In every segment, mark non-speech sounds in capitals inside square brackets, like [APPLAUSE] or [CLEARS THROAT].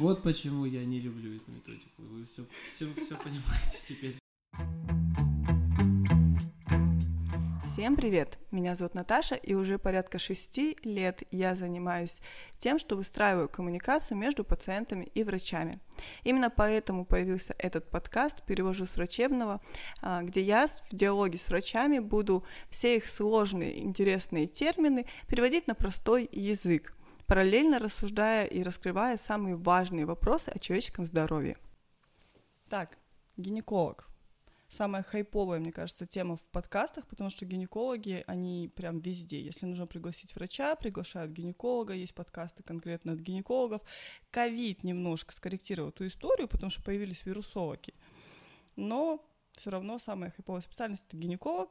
Вот почему я не люблю эту методику. Вы все, все, все понимаете теперь. Всем привет! Меня зовут Наташа, и уже порядка шести лет я занимаюсь тем, что выстраиваю коммуникацию между пациентами и врачами. Именно поэтому появился этот подкаст «Перевожу с врачебного», а, где я в диалоге с врачами буду все их сложные, интересные термины переводить на простой язык, параллельно рассуждая и раскрывая самые важные вопросы о человеческом здоровье. Так, гинеколог самая хайповая, мне кажется, тема в подкастах, потому что гинекологи, они прям везде. Если нужно пригласить врача, приглашают гинеколога, есть подкасты конкретно от гинекологов. Ковид немножко скорректировал эту историю, потому что появились вирусологи. Но все равно самая хайповая специальность — это гинеколог,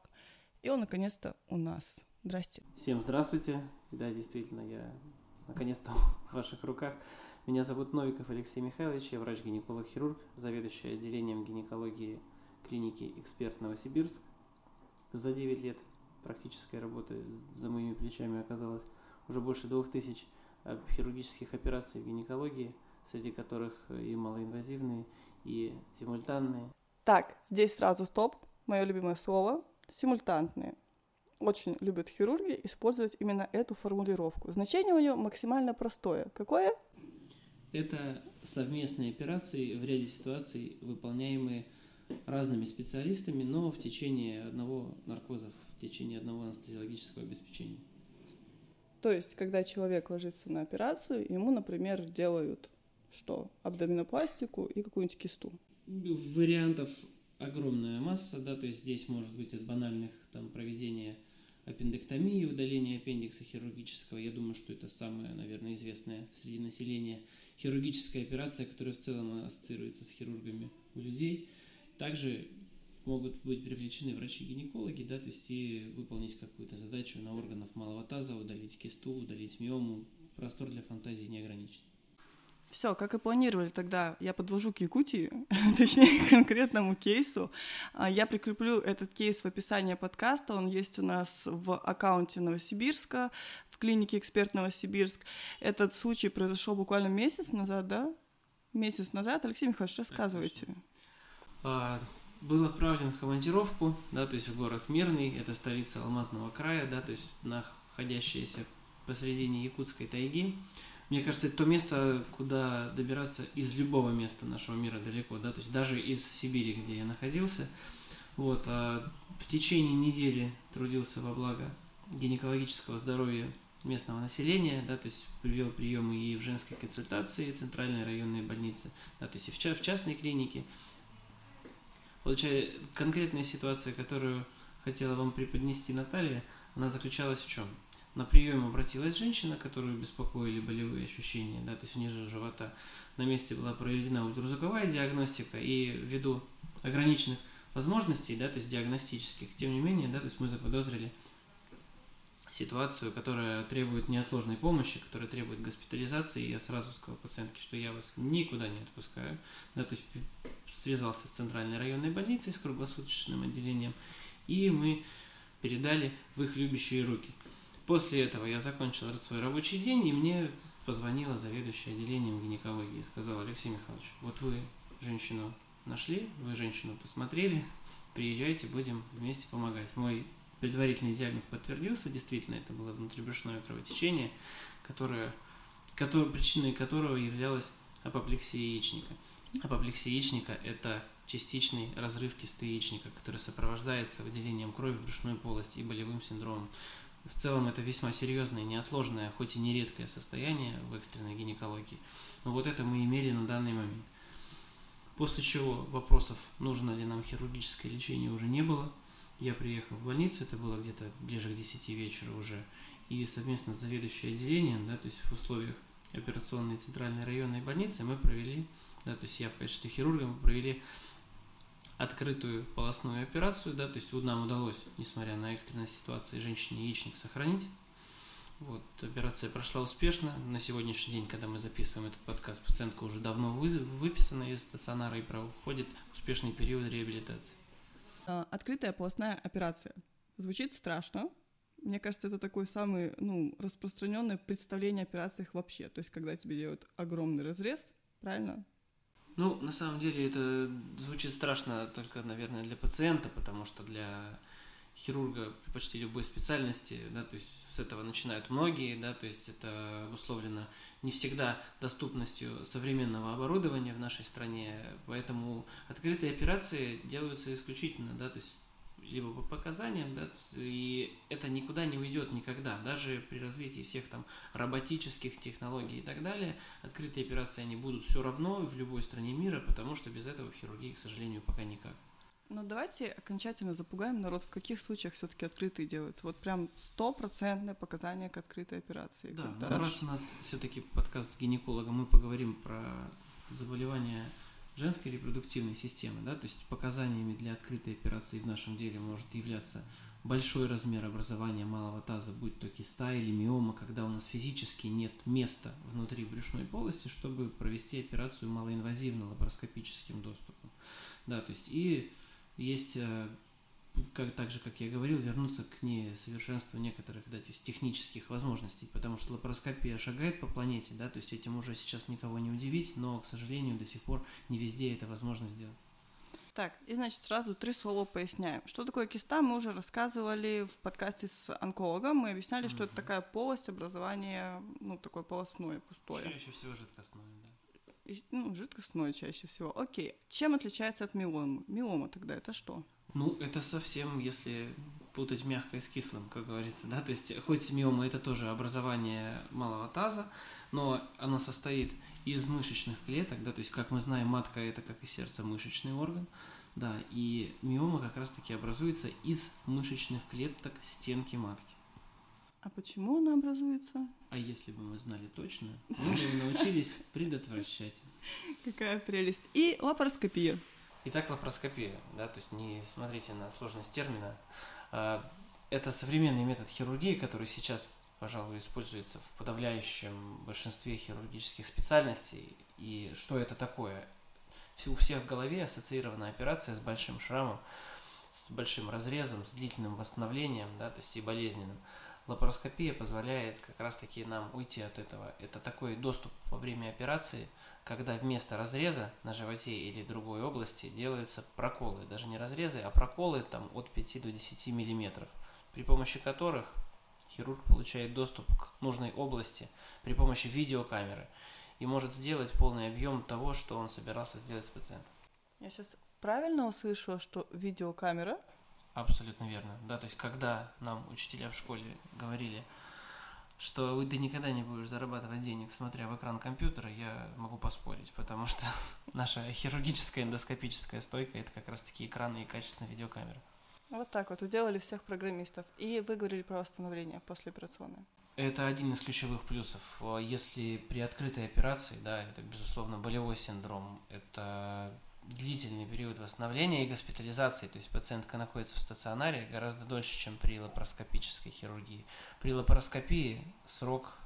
и он наконец-то у нас. Здрасте. Всем здравствуйте. Да, действительно, я наконец-то в ваших руках. Меня зовут Новиков Алексей Михайлович, я врач-гинеколог-хирург, заведующий отделением гинекологии клиники «Эксперт Новосибирск». За 9 лет практической работы за моими плечами оказалось уже больше двух тысяч э, хирургических операций в гинекологии, среди которых и малоинвазивные, и симультанные. Так, здесь сразу стоп. Мое любимое слово – симультантные. Очень любят хирурги использовать именно эту формулировку. Значение у нее максимально простое. Какое? Это совместные операции в ряде ситуаций, выполняемые разными специалистами, но в течение одного наркоза, в течение одного анестезиологического обеспечения. То есть, когда человек ложится на операцию, ему, например, делают что? Абдоминопластику и какую-нибудь кисту? Вариантов огромная масса, да, то есть здесь может быть от банальных там проведения аппендэктомии, удаления аппендикса хирургического. Я думаю, что это самая, наверное, известная среди населения хирургическая операция, которая в целом ассоциируется с хирургами у людей – также могут быть привлечены врачи-гинекологи, да, то есть и выполнить какую-то задачу на органах малого таза, удалить кисту, удалить миому. Простор для фантазии не ограничен. Все, как и планировали тогда, я подвожу к Якутии, [LAUGHS] точнее, к конкретному кейсу. А, я прикреплю этот кейс в описании подкаста, он есть у нас в аккаунте Новосибирска, в клинике «Эксперт Новосибирск». Этот случай произошел буквально месяц назад, да? Месяц назад. Алексей Михайлович, рассказывайте. А, был отправлен в командировку, да, то есть в город Мирный, это столица Алмазного края, да, то есть находящаяся посредине Якутской тайги. Мне кажется, это то место, куда добираться из любого места нашего мира далеко, да, то есть даже из Сибири, где я находился. Вот, а в течение недели трудился во благо гинекологического здоровья местного населения, да, то есть привел приемы и в женской консультации, центральной районной больницы, да, то есть и в, в частной клинике, Получается, конкретная ситуация, которую хотела вам преподнести Наталья, она заключалась в чем? На прием обратилась женщина, которую беспокоили болевые ощущения, да, то есть внизу живота. На месте была проведена ультразвуковая диагностика, и ввиду ограниченных возможностей, да, то есть диагностических, тем не менее, да, то есть мы заподозрили ситуацию, которая требует неотложной помощи, которая требует госпитализации, я сразу сказал пациентке, что я вас никуда не отпускаю, да, то есть связался с центральной районной больницей, с круглосуточным отделением, и мы передали в их любящие руки. После этого я закончил свой рабочий день, и мне позвонила заведующая отделением гинекологии и сказала, Алексей Михайлович, вот вы женщину нашли, вы женщину посмотрели, приезжайте, будем вместе помогать. Мой предварительный диагноз подтвердился, действительно, это было внутрибрюшное кровотечение, которое, которое, причиной которого являлась апоплексия яичника. Апоплексия яичника – это частичный разрыв кисты яичника, который сопровождается выделением крови в брюшную полость и болевым синдромом. В целом это весьма серьезное, неотложное, хоть и нередкое состояние в экстренной гинекологии. Но вот это мы имели на данный момент. После чего вопросов, нужно ли нам хирургическое лечение, уже не было – я приехал в больницу, это было где-то ближе к 10 вечера уже, и совместно с заведующей отделением, да, то есть в условиях операционной центральной районной больницы мы провели, да, то есть я в качестве хирурга мы провели открытую полостную операцию, да, то есть вот нам удалось, несмотря на экстренные ситуации, женщине яичник сохранить. Вот, операция прошла успешно. На сегодняшний день, когда мы записываем этот подкаст, пациентка уже давно выписана из стационара и проходит успешный период реабилитации. А, открытая полостная операция. Звучит страшно. Мне кажется, это такое самое ну, распространенное представление о операциях вообще. То есть, когда тебе делают огромный разрез, правильно? Ну, на самом деле это звучит страшно только, наверное, для пациента, потому что для хирурга почти любой специальности, да, то есть с этого начинают многие, да, то есть это обусловлено не всегда доступностью современного оборудования в нашей стране, поэтому открытые операции делаются исключительно, да, то есть либо по показаниям, да, и это никуда не уйдет никогда, даже при развитии всех там роботических технологий и так далее, открытые операции они будут все равно в любой стране мира, потому что без этого в хирургии, к сожалению, пока никак. Ну давайте окончательно запугаем народ, в каких случаях все-таки открытые делаются. Вот прям стопроцентное показание к открытой операции. Да, ну, раз у нас все-таки подкаст гинеколога, мы поговорим про заболевания женской репродуктивной системы, да, то есть показаниями для открытой операции в нашем деле может являться большой размер образования малого таза, будь то киста или миома, когда у нас физически нет места внутри брюшной полости, чтобы провести операцию малоинвазивно лапароскопическим доступом. Да, то есть и есть, э, как, так же, как я говорил, вернуться к несовершенству некоторых да, то есть технических возможностей, потому что лапароскопия шагает по планете, да, то есть этим уже сейчас никого не удивить, но, к сожалению, до сих пор не везде это возможно сделать. Так, и значит сразу три слова поясняем. Что такое киста, мы уже рассказывали в подкасте с онкологом. Мы объясняли, mm-hmm. что это такая полость образования, ну, такое полостное, пустое. Чаще всего жидкостное, да ну, жидкостное чаще всего. Окей. Чем отличается от миомы? Миома тогда это что? Ну, это совсем, если путать мягкое с кислым, как говорится, да, то есть хоть миома это тоже образование малого таза, но оно состоит из мышечных клеток, да, то есть, как мы знаем, матка это как и сердце мышечный орган, да, и миома как раз-таки образуется из мышечных клеток стенки матки. А почему она образуется? А если бы мы знали точно, мы бы научились предотвращать. Какая прелесть. И лапароскопия. Итак, лапароскопия, да, то есть не смотрите на сложность термина. А, это современный метод хирургии, который сейчас, пожалуй, используется в подавляющем большинстве хирургических специальностей. И что это такое? У всех в голове ассоциирована операция с большим шрамом, с большим разрезом, с длительным восстановлением, да, то есть и болезненным. Лапароскопия позволяет как раз-таки нам уйти от этого. Это такой доступ во время операции, когда вместо разреза на животе или другой области делаются проколы. Даже не разрезы, а проколы там от 5 до 10 миллиметров, при помощи которых хирург получает доступ к нужной области при помощи видеокамеры и может сделать полный объем того, что он собирался сделать с пациентом. Я сейчас правильно услышала, что видеокамера Абсолютно верно. Да, то есть когда нам учителя в школе говорили, что ты никогда не будешь зарабатывать денег, смотря в экран компьютера, я могу поспорить, потому что [LAUGHS] наша хирургическая эндоскопическая стойка это как раз таки экраны и качественная видеокамера. Вот так вот, уделали всех программистов. И вы говорили про восстановление послеоперационное. Это один из ключевых плюсов. Если при открытой операции, да, это, безусловно, болевой синдром, это длительный период восстановления и госпитализации, то есть пациентка находится в стационаре гораздо дольше, чем при лапароскопической хирургии. При лапароскопии срок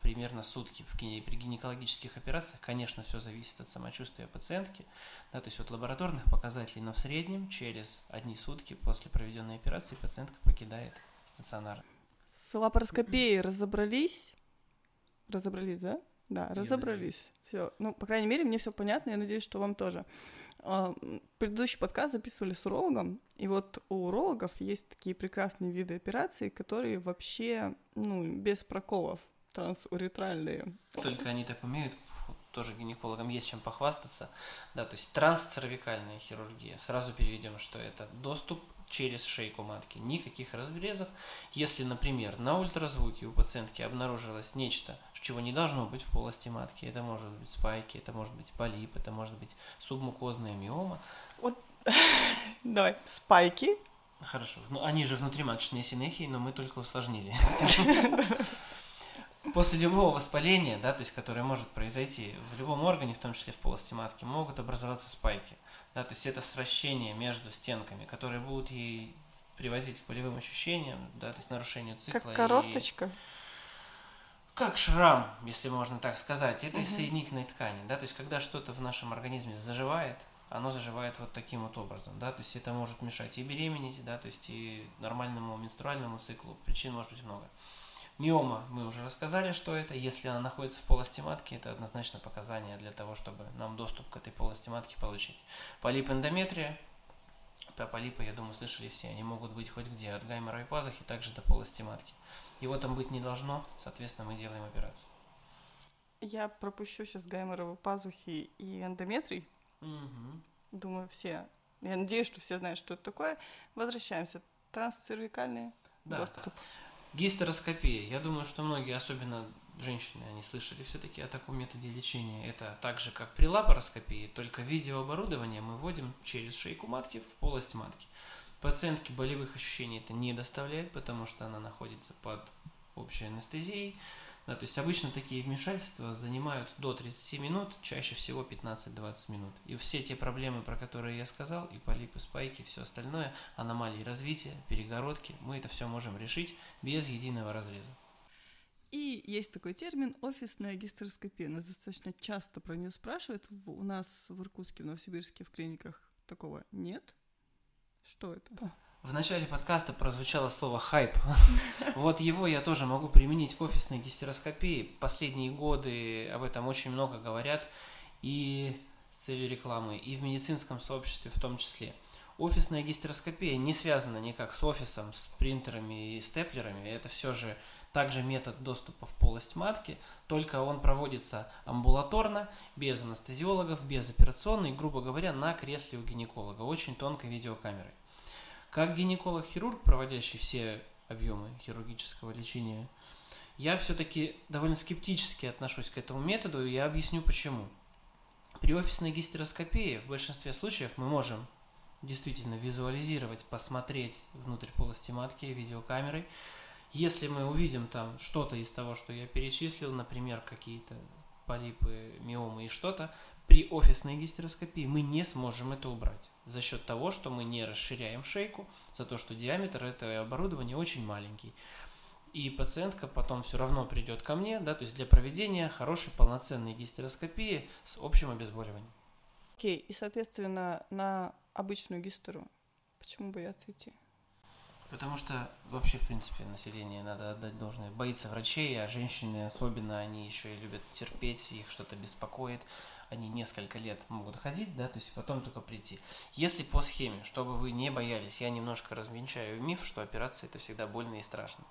примерно сутки. При гинекологических операциях, конечно, все зависит от самочувствия пациентки, да, то есть от лабораторных показателей, но в среднем через одни сутки после проведенной операции пациентка покидает стационар. С лапароскопией разобрались? Разобрались, да? Да, разобрались. Все. Ну, по крайней мере, мне все понятно, я надеюсь, что вам тоже. А, предыдущий подкаст записывали с урологом, и вот у урологов есть такие прекрасные виды операций, которые вообще, ну, без проколов, трансуретральные. Только они так умеют, тоже гинекологам есть чем похвастаться, да, то есть трансцервикальная хирургия. Сразу переведем, что это доступ через шейку матки, никаких разрезов. Если, например, на ультразвуке у пациентки обнаружилось нечто, чего не должно быть в полости матки. Это может быть спайки, это может быть полип, это может быть субмукозная миома. Вот, [LAUGHS] давай, спайки. Хорошо, ну они же внутриматочные синехии, но мы только усложнили. [LAUGHS] [LAUGHS] После любого воспаления, да, то есть которое может произойти в любом органе, в том числе в полости матки, могут образоваться спайки. Да, то есть это сращение между стенками, которые будут ей приводить к болевым ощущениям, да, то есть нарушению цикла. Как коросточка. И как шрам, если можно так сказать, это угу. соединительной ткани, да, то есть когда что-то в нашем организме заживает, оно заживает вот таким вот образом, да, то есть это может мешать и беременности, да, то есть и нормальному менструальному циклу, причин может быть много. Миома, мы уже рассказали, что это. Если она находится в полости матки, это однозначно показание для того, чтобы нам доступ к этой полости матки получить. Полип эндометрия. Про полипы, я думаю, слышали все. Они могут быть хоть где, от гаймора и пазухи, также до полости матки. Его там быть не должно, соответственно, мы делаем операцию. Я пропущу сейчас гайморовые пазухи и эндометрий. Угу. Думаю, все. Я надеюсь, что все знают, что это такое. Возвращаемся. Трансцервикальный Да. доступ. Гистероскопия. Я думаю, что многие, особенно женщины, они слышали все-таки о таком методе лечения. Это так же, как при лапароскопии, только видеооборудование мы вводим через шейку матки в полость матки. Пациентке болевых ощущений это не доставляет, потому что она находится под общей анестезией. Да, то есть обычно такие вмешательства занимают до 30 минут, чаще всего 15-20 минут. И все те проблемы, про которые я сказал, и полипы, спайки, все остальное, аномалии развития, перегородки, мы это все можем решить без единого разреза. И есть такой термин офисная гистероскопия. Нас достаточно часто про нее спрашивают. У нас в Иркутске, в Новосибирске, в клиниках такого нет. Что это? В начале подкаста прозвучало слово «хайп». [LAUGHS] Вот его я тоже могу применить к офисной гистероскопии. Последние годы об этом очень много говорят и с целью рекламы, и в медицинском сообществе в том числе. Офисная гистероскопия не связана никак с офисом, с принтерами и степлерами. Это все же также метод доступа в полость матки, только он проводится амбулаторно, без анестезиологов, без операционной, грубо говоря, на кресле у гинеколога, очень тонкой видеокамерой. Как гинеколог-хирург, проводящий все объемы хирургического лечения, я все-таки довольно скептически отношусь к этому методу, и я объясню почему. При офисной гистероскопии в большинстве случаев мы можем действительно визуализировать, посмотреть внутрь полости матки видеокамерой. Если мы увидим там что-то из того, что я перечислил, например, какие-то полипы, миомы и что-то, при офисной гистероскопии мы не сможем это убрать за счет того, что мы не расширяем шейку, за то, что диаметр этого оборудования очень маленький. И пациентка потом все равно придет ко мне, да, то есть для проведения хорошей полноценной гистероскопии с общим обезболиванием. Окей, и, соответственно, на обычную гистеру почему бояться идти? Потому что вообще, в принципе, население, надо отдать должное, боится врачей, а женщины особенно, они еще и любят терпеть, их что-то беспокоит, они несколько лет могут ходить, да, то есть потом только прийти. Если по схеме, чтобы вы не боялись, я немножко развенчаю миф, что операция это всегда больно и страшно.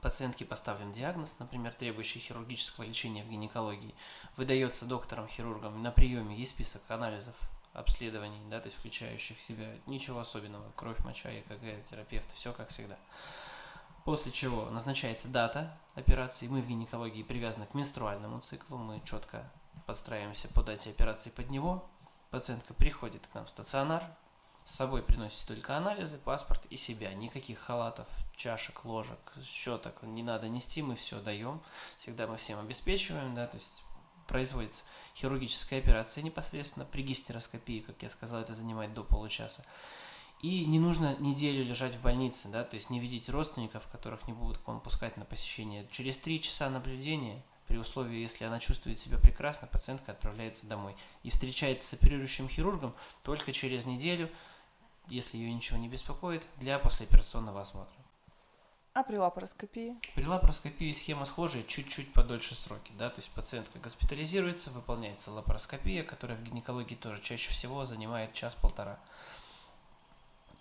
Пациентке поставлен диагноз, например, требующий хирургического лечения в гинекологии, выдается доктором-хирургом, на приеме есть список анализов, обследований, да, то есть включающих в себя ничего особенного, кровь, моча, ЭКГ, терапевт, все как всегда. После чего назначается дата операции, мы в гинекологии привязаны к менструальному циклу, мы четко подстраиваемся по дате операции под него, пациентка приходит к нам в стационар, с собой приносит только анализы, паспорт и себя. Никаких халатов, чашек, ложек, щеток не надо нести, мы все даем. Всегда мы всем обеспечиваем, да, то есть производится хирургическая операция непосредственно при гистероскопии, как я сказал, это занимает до получаса. И не нужно неделю лежать в больнице, да, то есть не видеть родственников, которых не будут к вам пускать на посещение. Через три часа наблюдения, при условии, если она чувствует себя прекрасно, пациентка отправляется домой. И встречается с оперирующим хирургом только через неделю, если ее ничего не беспокоит, для послеоперационного осмотра. А при лапароскопии? При лапароскопии схема схожая, чуть-чуть подольше сроки, да, то есть пациентка госпитализируется, выполняется лапароскопия, которая в гинекологии тоже чаще всего занимает час-полтора.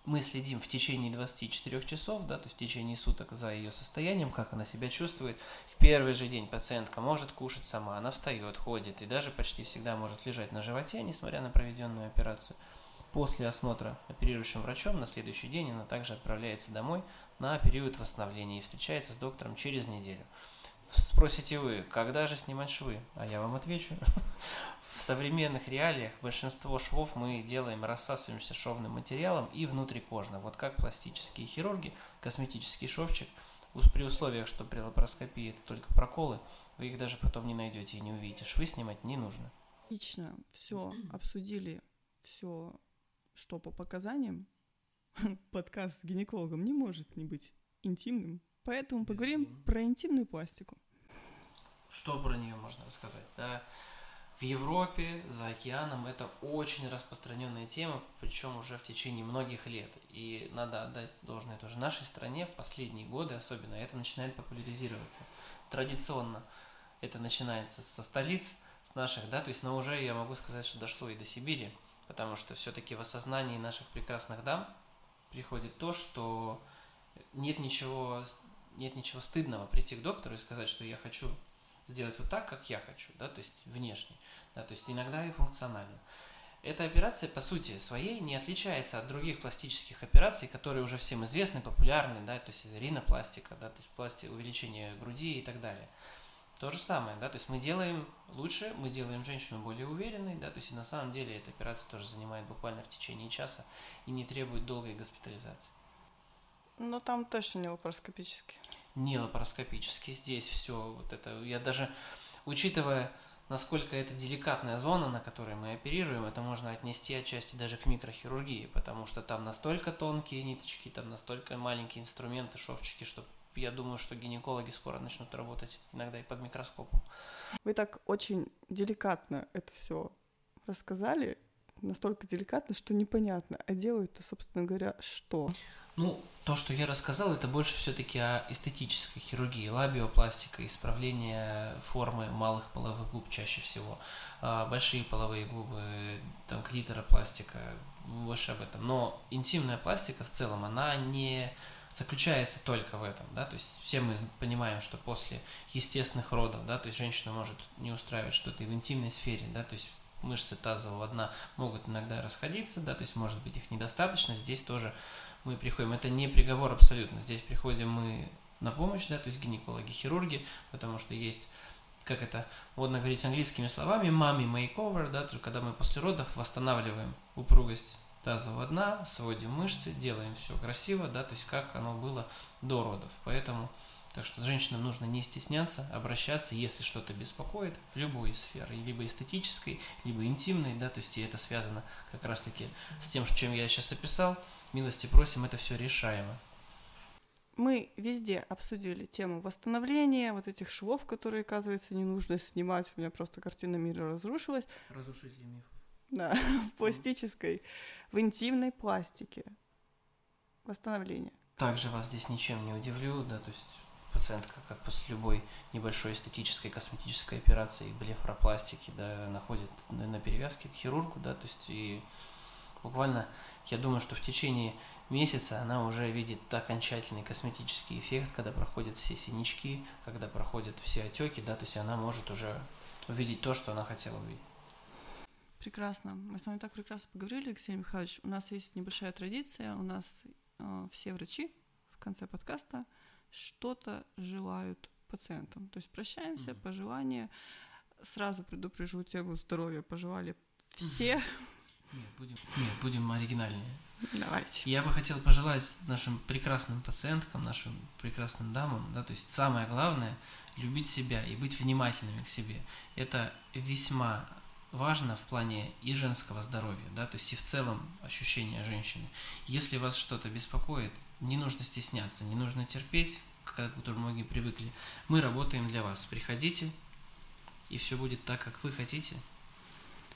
Мы следим в течение 24 часов, да, то есть в течение суток за ее состоянием, как она себя чувствует. В первый же день пациентка может кушать сама, она встает, ходит и даже почти всегда может лежать на животе, несмотря на проведенную операцию. После осмотра оперирующим врачом на следующий день она также отправляется домой на период восстановления и встречается с доктором через неделю. Спросите вы, когда же снимать швы? А я вам отвечу. В современных реалиях большинство швов мы делаем рассасываемся шовным материалом и внутрикожно. Вот как пластические хирурги, косметический шовчик, при условиях, что при лапароскопии это только проколы, вы их даже потом не найдете и не увидите. Швы снимать не нужно. Отлично, все, [CLEARS THROAT] обсудили все, что по показаниям. [LAUGHS] Подкаст с гинекологом не может не быть интимным. Поэтому поговорим про интимную пластику. Что про нее можно рассказать? Да? В Европе, за океаном это очень распространенная тема, причем уже в течение многих лет. И надо отдать должное тоже нашей стране в последние годы особенно это начинает популяризироваться. Традиционно это начинается со столиц, с наших, да, то есть, но уже я могу сказать, что дошло и до Сибири, потому что все-таки в осознании наших прекрасных дам приходит то, что нет ничего, нет ничего стыдного прийти к доктору и сказать, что я хочу сделать вот так, как я хочу, да, то есть внешне, да, то есть иногда и функционально. Эта операция, по сути своей, не отличается от других пластических операций, которые уже всем известны, популярны, да, то есть ринопластика, да, то есть пласти, увеличение груди и так далее. То же самое, да, то есть мы делаем лучше, мы делаем женщину более уверенной, да, то есть на самом деле эта операция тоже занимает буквально в течение часа и не требует долгой госпитализации. Но там точно не лапароскопически. Не лапароскопически, здесь все вот это, я даже, учитывая, насколько это деликатная зона, на которой мы оперируем, это можно отнести отчасти даже к микрохирургии, потому что там настолько тонкие ниточки, там настолько маленькие инструменты, шовчики, что я думаю, что гинекологи скоро начнут работать иногда и под микроскопом. Вы так очень деликатно это все рассказали, настолько деликатно, что непонятно, а делают-то, собственно говоря, что? Ну, то, что я рассказал, это больше все-таки о эстетической хирургии, лабиопластика, исправление формы малых половых губ чаще всего, а, большие половые губы, там клиторопластика, больше об этом. Но интимная пластика в целом, она не заключается только в этом, да, то есть все мы понимаем, что после естественных родов, да, то есть женщина может не устраивать что-то и в интимной сфере, да, то есть мышцы тазового дна могут иногда расходиться, да, то есть может быть их недостаточно, здесь тоже мы приходим, это не приговор абсолютно, здесь приходим мы на помощь, да, то есть гинекологи, хирурги, потому что есть как это модно говорить английскими словами, маме makeover, да, то когда мы после родов восстанавливаем упругость тазового дна, сводим мышцы, делаем все красиво, да, то есть как оно было до родов. Поэтому, так что женщинам нужно не стесняться, обращаться, если что-то беспокоит, в любой сфере, либо эстетической, либо интимной, да, то есть и это связано как раз-таки с тем, чем я сейчас описал. Милости просим, это все решаемо. Мы везде обсудили тему восстановления, вот этих швов, которые, оказывается, не нужно снимать. У меня просто картина мира разрушилась. Разрушитель мифов. Да, в пластической в интимной пластике. Восстановление. Также вас здесь ничем не удивлю, да, то есть пациентка, как после любой небольшой эстетической косметической операции, блефропластики, да, находит на перевязке к хирургу, да, то есть и буквально, я думаю, что в течение месяца она уже видит окончательный косметический эффект, когда проходят все синячки, когда проходят все отеки, да, то есть она может уже увидеть то, что она хотела увидеть. Прекрасно. Мы с вами так прекрасно поговорили, Алексей Михайлович. У нас есть небольшая традиция. У нас э, все врачи в конце подкаста что-то желают пациентам. То есть прощаемся, mm-hmm. пожелания. Сразу предупрежу тему здоровья. Пожелали все. Нет, будем, нет, будем оригинальнее. Давайте. Я бы хотел пожелать нашим прекрасным пациенткам, нашим прекрасным дамам, да, то есть самое главное любить себя и быть внимательными к себе. Это весьма важно в плане и женского здоровья, да, то есть и в целом ощущения женщины. Если вас что-то беспокоит, не нужно стесняться, не нужно терпеть, к которому многие привыкли. Мы работаем для вас. Приходите, и все будет так, как вы хотите –